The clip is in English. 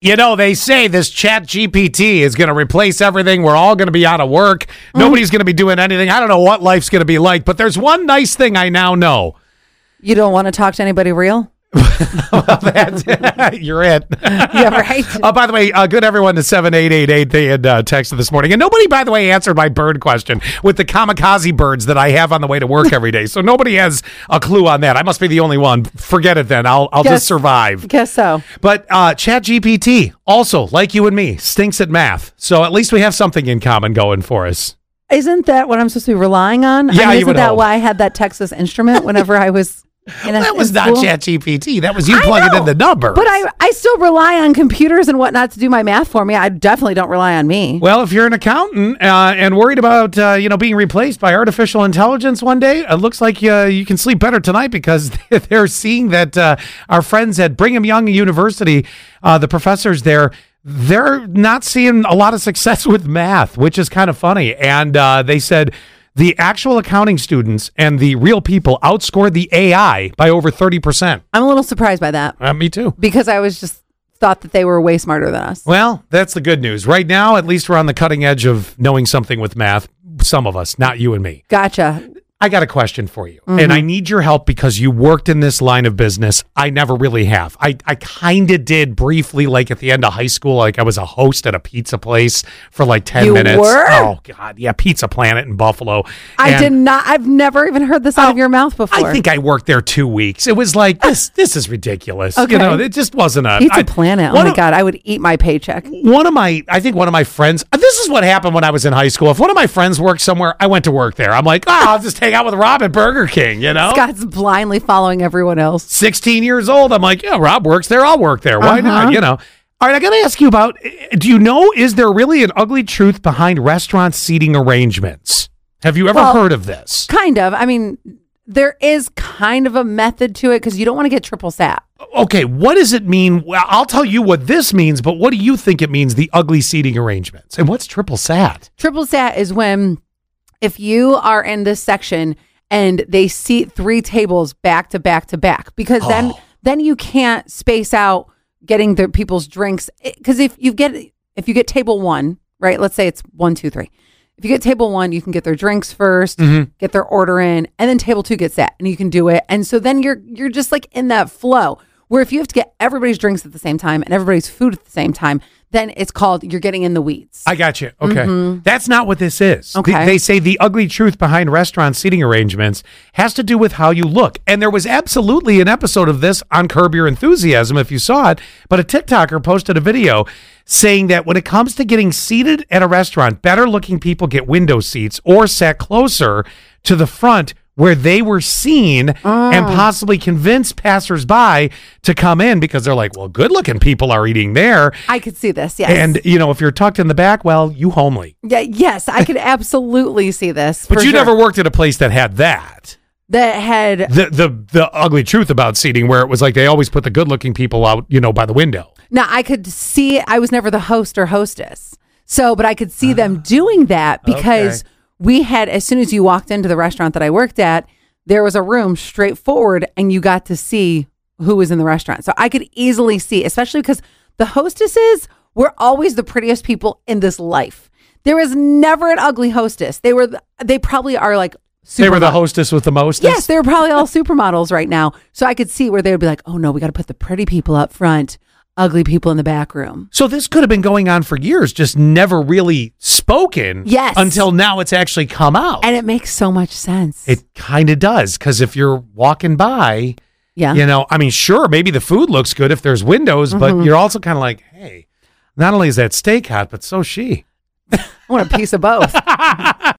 You know, they say this chat GPT is going to replace everything. We're all going to be out of work. Mm-hmm. Nobody's going to be doing anything. I don't know what life's going to be like, but there's one nice thing I now know. You don't want to talk to anybody real? That- You're it. Yeah, right. Uh, by the way, uh, good everyone to 7888. They had uh, texted this morning. And nobody, by the way, answered my bird question with the kamikaze birds that I have on the way to work every day. So nobody has a clue on that. I must be the only one. Forget it then. I'll, I'll Guess- just survive. Guess so. But uh, ChatGPT, also, like you and me, stinks at math. So at least we have something in common going for us. Isn't that what I'm supposed to be relying on? Yeah, I mean, isn't that hope. why I had that Texas instrument whenever I was in a, That was not? ChatGPT. That was you plugging in the numbers. But I, I still rely on computers and whatnot to do my math for me. I definitely don't rely on me. Well, if you're an accountant uh, and worried about uh, you know being replaced by artificial intelligence one day, it looks like uh, you can sleep better tonight because they're seeing that uh, our friends at Brigham Young University, uh, the professors there, they're not seeing a lot of success with math, which is kind of funny. And uh, they said the actual accounting students and the real people outscored the AI by over thirty percent. I'm a little surprised by that Uh, me too. because I was just thought that they were way smarter than us. Well, that's the good news. Right now, at least we're on the cutting edge of knowing something with math. Some of us, not you and me. Gotcha. I got a question for you, and mm-hmm. I need your help because you worked in this line of business. I never really have. I, I kind of did briefly, like at the end of high school, like I was a host at a pizza place for like 10 You minutes. were? Oh, God. Yeah, Pizza Planet in Buffalo. I And did not. I've never even heard this out of Oh, your mouth before. I think I worked there two weeks. It was like, this This is ridiculous. Okay. You know, it just wasn't a. Pizza I- Planet. Oh, my of- god, I would eat my paycheck. one of my i think one of my friends this is what happened when i was in high school if one of my friends worked somewhere i went to work there i'm like oh i'll just hang out with rob at burger king you know? Scott's blindly following everyone else. 16 years old. I'm like yeah rob works there. I'll work there. Why Uh-huh. not you know? All right i gotta ask you about do you know is there really an ugly truth behind restaurant seating arrangements? Have you ever Well- heard of this? Kind of. I mean, there is kind of a method to it because you don't want to get triple sat. okay what does it mean? Well i'll tell you what this means but what do you think it means the ugly seating arrangements? And what's triple sat? Triple sat is when if you are in this section and they seat three tables back to back to back because then Oh. then you can't space out getting the people's drinks. Because if you get if you get table one right let's say it's one two three. If you get table one you can get their drinks 1st mm-hmm. get their order in and then table two gets that and you can do it. And so then you're you're just like in that flow where if you have to get everybody's drinks at the same time and everybody's food at the same time then it's called you're getting in the weeds I got you. Okay. That's not what this is. Mm-hmm. Okay. They, they say the ugly truth behind restaurant seating arrangements has to do with how you look. And there was absolutely an episode of this on Curb Your Enthusiasm if you saw it. But a TikToker posted a video saying that when it comes to getting seated at a restaurant, better looking people get window seats or sat closer to the front where they were seen and possibly convince passersby to come in because they're like, well, good looking people are eating there. I could see this, yes. And you know, if you're tucked in the back, well, you homely. yeah, yes, I could absolutely see this. But you sure. never worked at a place that had that. that had The the the ugly truth about seating where it was like they always put the good looking people out, you know, by the window. now I could see I was never the host or hostess. So, but I could see Ah. them doing that because we had as soon as you walked into the restaurant that I worked at, there was a room straight forward and you got to see who was in the restaurant. So I could easily see, especially because the hostesses were always the prettiest people in this life. There was never an ugly hostess. They were they probably are like They were the hostess with the most. Yes, they were probably all supermodels right now. So I could see where they would be like, oh no, we got to put the pretty people up front, ugly people in the back room. So this could have been going on for years, just never really spoken. Yes. Until now it's actually come out. And it makes so much sense. it kind of does. Because if you're walking by, yeah. you know, I mean, sure, maybe the food looks good if there's windows, Mm-hmm. but you're also kind of like, hey, not only is that steak hot, but so she. I want a piece of both.